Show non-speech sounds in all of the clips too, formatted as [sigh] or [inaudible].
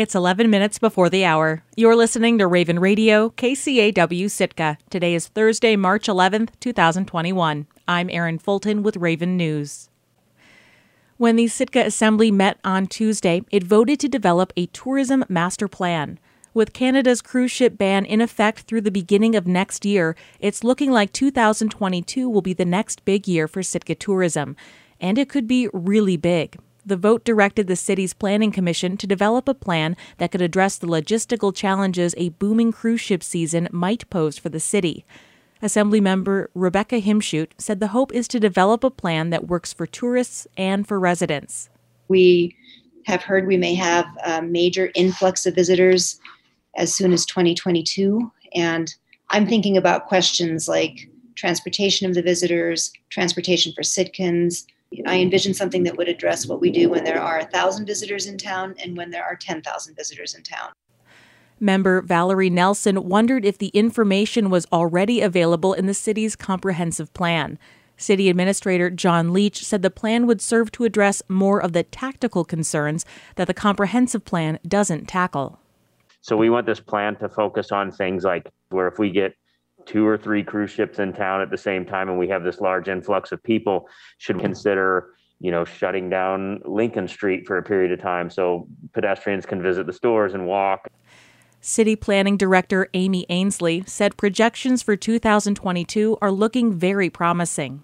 It's 11 minutes before the hour. You're listening to Raven Radio, KCAW Sitka. Today is Thursday, March 11th, 2021. I'm Erin Fulton with Raven News. When the Sitka Assembly met on Tuesday, it voted to develop a tourism master plan. With Canada's cruise ship ban in effect through the beginning of next year, it's looking like 2022 will be the next big year for Sitka tourism. And it could be really big. The vote directed the city's planning commission to develop a plan that could address the logistical challenges a booming cruise ship season might pose for the city. Assemblymember Rebecca Himschoot said the hope is to develop a plan that works for tourists and for residents. We have heard we may have a major influx of visitors as soon as 2022. And I'm thinking about questions like transportation of the visitors, transportation for Sitkans, I envision something that would address what we do when there are 1,000 visitors in town and when there are 10,000 visitors in town. Member Valerie Nelson wondered if the information was already available in the city's comprehensive plan. City Administrator John Leach said the plan would serve to address more of the tactical concerns that the comprehensive plan doesn't tackle. So we want this plan to focus on things like where if we get two or three cruise ships in town at the same time and we have this large influx of people should consider you know shutting down lincoln street for a period of time so pedestrians can visit the stores and walk City Planning Director Amy Ainslie said projections for 2022 are looking very promising.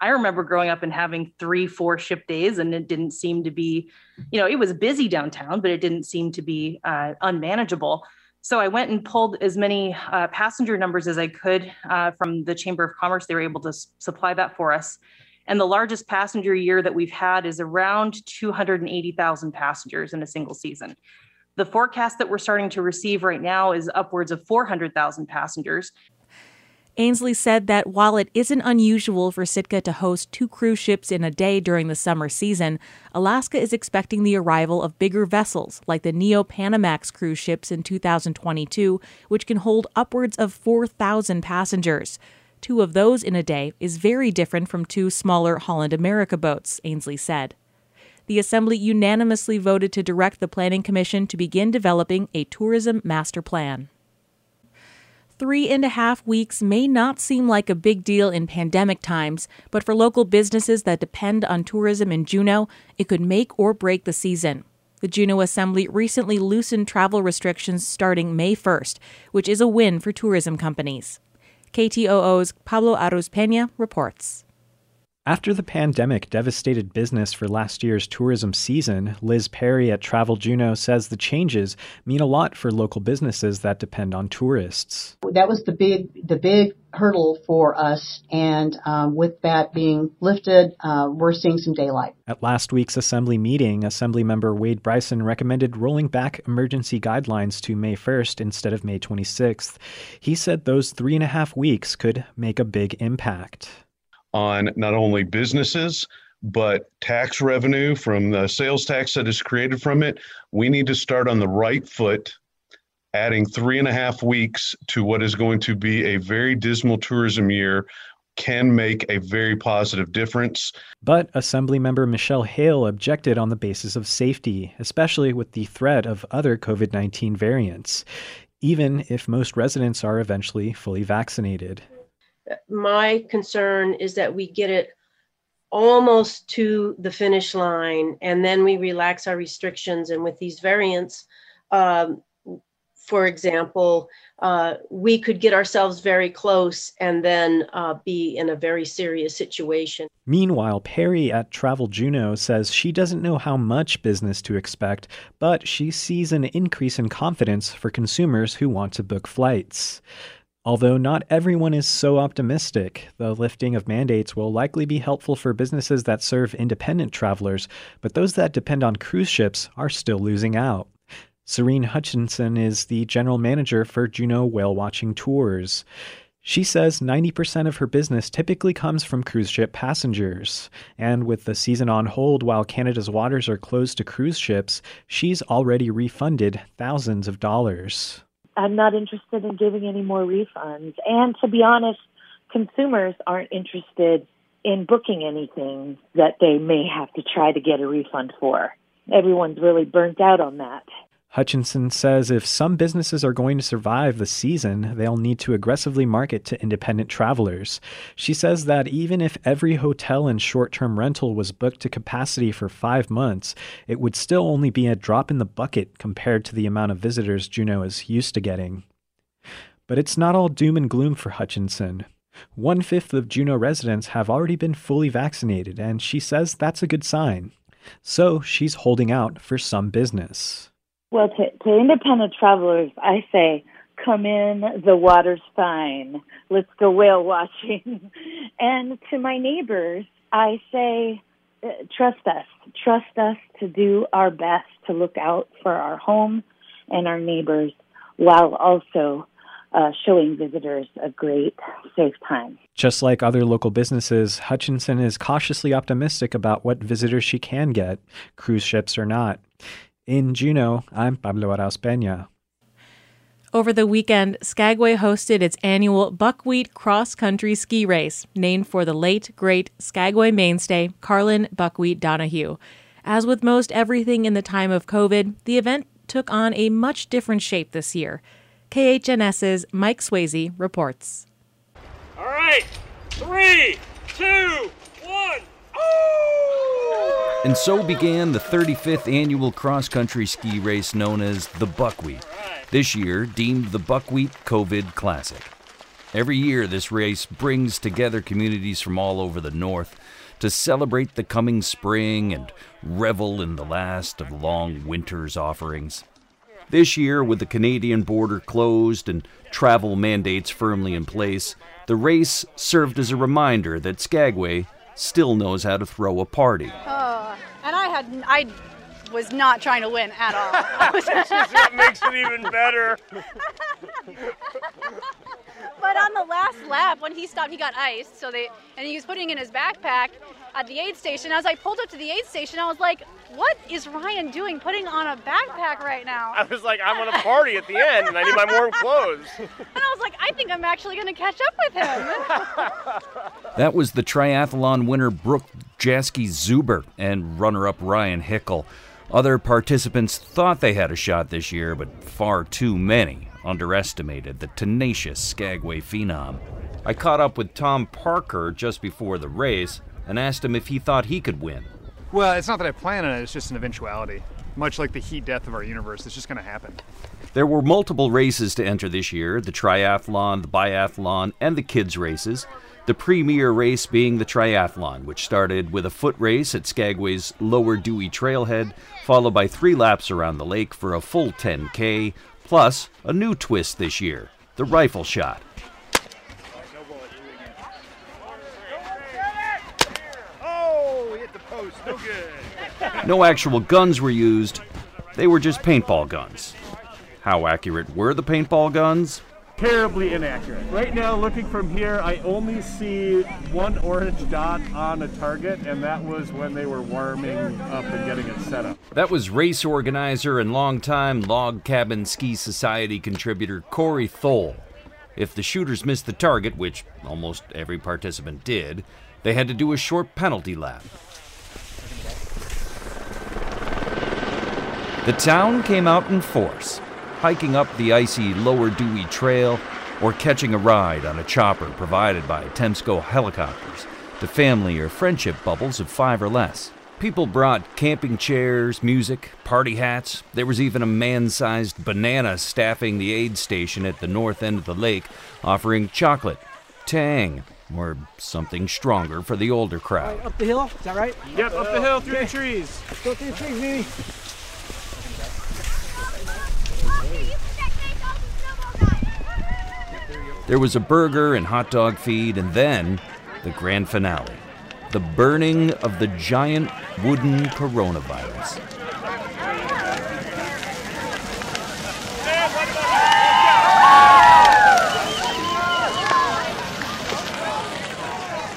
I remember growing up and having three, four ship days, and it didn't seem to be, you know, it was busy downtown, but it didn't seem to be uh, unmanageable. So I went and pulled as many uh, passenger numbers as I could uh, from the Chamber of Commerce. They were able to s- supply that for us. And the largest passenger year that we've had is around 280,000 passengers in a single season. The forecast that we're starting to receive right now is upwards of 400,000 passengers. Ainslie said that while it isn't unusual for Sitka to host two cruise ships in a day during the summer season, Alaska is expecting the arrival of bigger vessels like the Neo Panamax cruise ships in 2022, which can hold upwards of 4,000 passengers. Two of those in a day is very different from two smaller Holland America boats, Ainslie said. The Assembly unanimously voted to direct the Planning Commission to begin developing a tourism master plan three and a half weeks may not seem like a big deal in pandemic times, but for local businesses that depend on tourism in Juneau, it could make or break the season. The Juneau Assembly recently loosened travel restrictions starting May 1st, which is a win for tourism companies. KTOO's Pablo Arauz Peña reports. After the pandemic devastated business for last year's tourism season, Liz Perry at Travel Juneau says the changes mean a lot for local businesses that depend on tourists. That was the big, the big hurdle for us, and um, with that being lifted, uh, we're seeing some daylight. At last week's assembly meeting, Assembly member Wade Bryson recommended rolling back emergency guidelines to May 1st instead of May 26th. He said those three and a half weeks could make a big impact on not only businesses, but tax revenue from the sales tax that is created from it. We need to start on the right foot, adding three and a half weeks to what is going to be a very dismal tourism year can make a very positive difference. But Assemblymember Michelle Hale objected on the basis of safety, especially with the threat of other COVID 19 variants, even if most residents are eventually fully vaccinated my concern is that we get it almost to the finish line and then we relax our restrictions. And with these variants, um, for example, uh, we could get ourselves very close and then uh, be in a very serious situation. Meanwhile, Perry at Travel Juneau says she doesn't know how much business to expect, but she sees an increase in confidence for consumers who want to book flights. Although not everyone is so optimistic, the lifting of mandates will likely be helpful for businesses that serve independent travelers, but those that depend on cruise ships are still losing out. Serene Hutchinson is the general manager for Juneau Whale Watching Tours. She says 90% of her business typically comes from cruise ship passengers. And with the season on hold while Canada's waters are closed to cruise ships, she's already refunded thousands of dollars I'm not interested in giving any more refunds. And to be honest, consumers aren't interested in booking anything that they may have to try to get a refund for. Everyone's really burnt out on that. Hutchinson says if some businesses are going to survive the season, they'll need to aggressively market to independent travelers. She says that even if every hotel and short term rental was booked to capacity for five months, it would still only be a drop in the bucket compared to the amount of visitors Juneau is used to getting. But it's not all doom and gloom for Hutchinson. One fifth of Juneau residents have already been fully vaccinated, and she says that's a good sign. So she's holding out for some business. Well, to, to independent travelers, I say, come in, the water's fine. Let's go whale watching. [laughs] and to my neighbors, I say, uh, trust us. Trust us to do our best to look out for our home and our neighbors while also uh, showing visitors a great, safe time. Just like other local businesses, Hutchinson is cautiously optimistic about what visitors she can get, cruise ships or not. In Juneau, I'm Pablo Arauz Peña. Over the weekend, Skagway hosted its annual Buckwheat Cross Country Ski Race, named for the late, great Skagway mainstay, Carlin Buckwheat Donahue. As with most everything in the time of COVID, the event took on a much different shape this year. KHNS's Mike Swasey reports. All right, three, two, one. Oh! And so began the 35th annual cross country ski race known as the Buckwheat, this year deemed the Buckwheat COVID Classic. Every year, this race brings together communities from all over the North to celebrate the coming spring and revel in the last of long winter's offerings. This year, with the Canadian border closed and travel mandates firmly in place, the race served as a reminder that Skagway still knows how to throw a party. I had I was not trying to win at all. [laughs] that [laughs] makes it even better. but on the last lap, when he stopped, he got iced. So they and he was putting in his backpack at the aid station. As I pulled up to the aid station, I was like, "What is Ryan doing, putting on a backpack right now?" I was like, "I'm on a party at the end, and I need my warm clothes." [laughs] and I was like, "I think I'm actually going to catch up with him." that was the triathlon winner Brooke Jasky Zuber and runner-up Ryan Hickel. Other participants thought they had a shot this year, but far too many underestimated the tenacious Skagway phenom. I caught up with Tom Parker just before the race and asked him if he thought he could win. Well, it's not that I plan on it, it's just an eventuality. Much like the heat death of our universe, it's just going to happen. There were multiple races to enter this year the triathlon, the biathlon, and the kids' races. The premier race being the triathlon, which started with a foot race at Skagway's Lower Dewey Trailhead, followed by three laps around the lake for a full 10K, plus a new twist this year the rifle shot. No actual guns were used, they were just paintball guns. How accurate were the paintball guns? Terribly inaccurate. Right now, looking from here, I only see one orange dot on a target, and that was when they were warming up and getting it set up. That was race organizer and longtime Log Cabin Ski Society contributor Corey Thole. If the shooters missed the target, which almost every participant did, they had to do a short penalty lap. The town came out in force, hiking up the icy Lower Dewey Trail or catching a ride on a chopper provided by Temsco helicopters to family or friendship bubbles of five or less. People brought camping chairs, music, party hats. There was even a man sized banana staffing the aid station at the north end of the lake, offering chocolate, tang, or something stronger for the older crowd. Right, up the hill, is that right? Yep, up the hill through okay. the trees. Go through the trees, baby. There was a burger and hot dog feed, and then the grand finale the burning of the giant wooden coronavirus.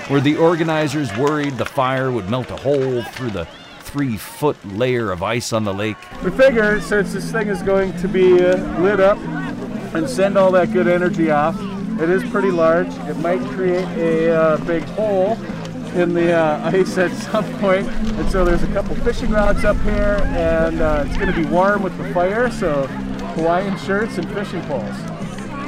Were the organizers worried the fire would melt a hole through the three foot layer of ice on the lake? We figure since this thing is going to be uh, lit up and send all that good energy off. It is pretty large. It might create a uh, big hole in the uh, ice at some point. And so there's a couple fishing rods up here, and uh, it's going to be warm with the fire, so Hawaiian shirts and fishing poles.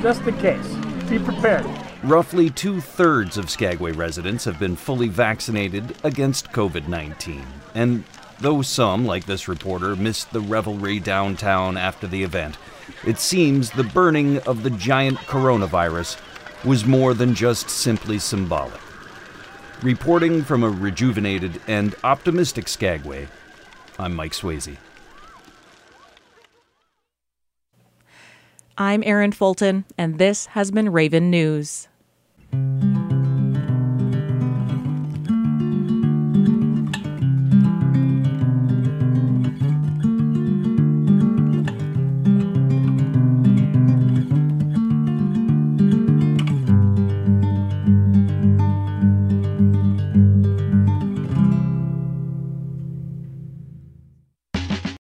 Just in case. Be prepared. Roughly two thirds of Skagway residents have been fully vaccinated against COVID 19. And though some, like this reporter, missed the revelry downtown after the event, it seems the burning of the giant coronavirus was more than just simply symbolic. Reporting from a rejuvenated and optimistic Skagway, I'm Mike Swasey. I'm Erin Fulton, and this has been Raven News.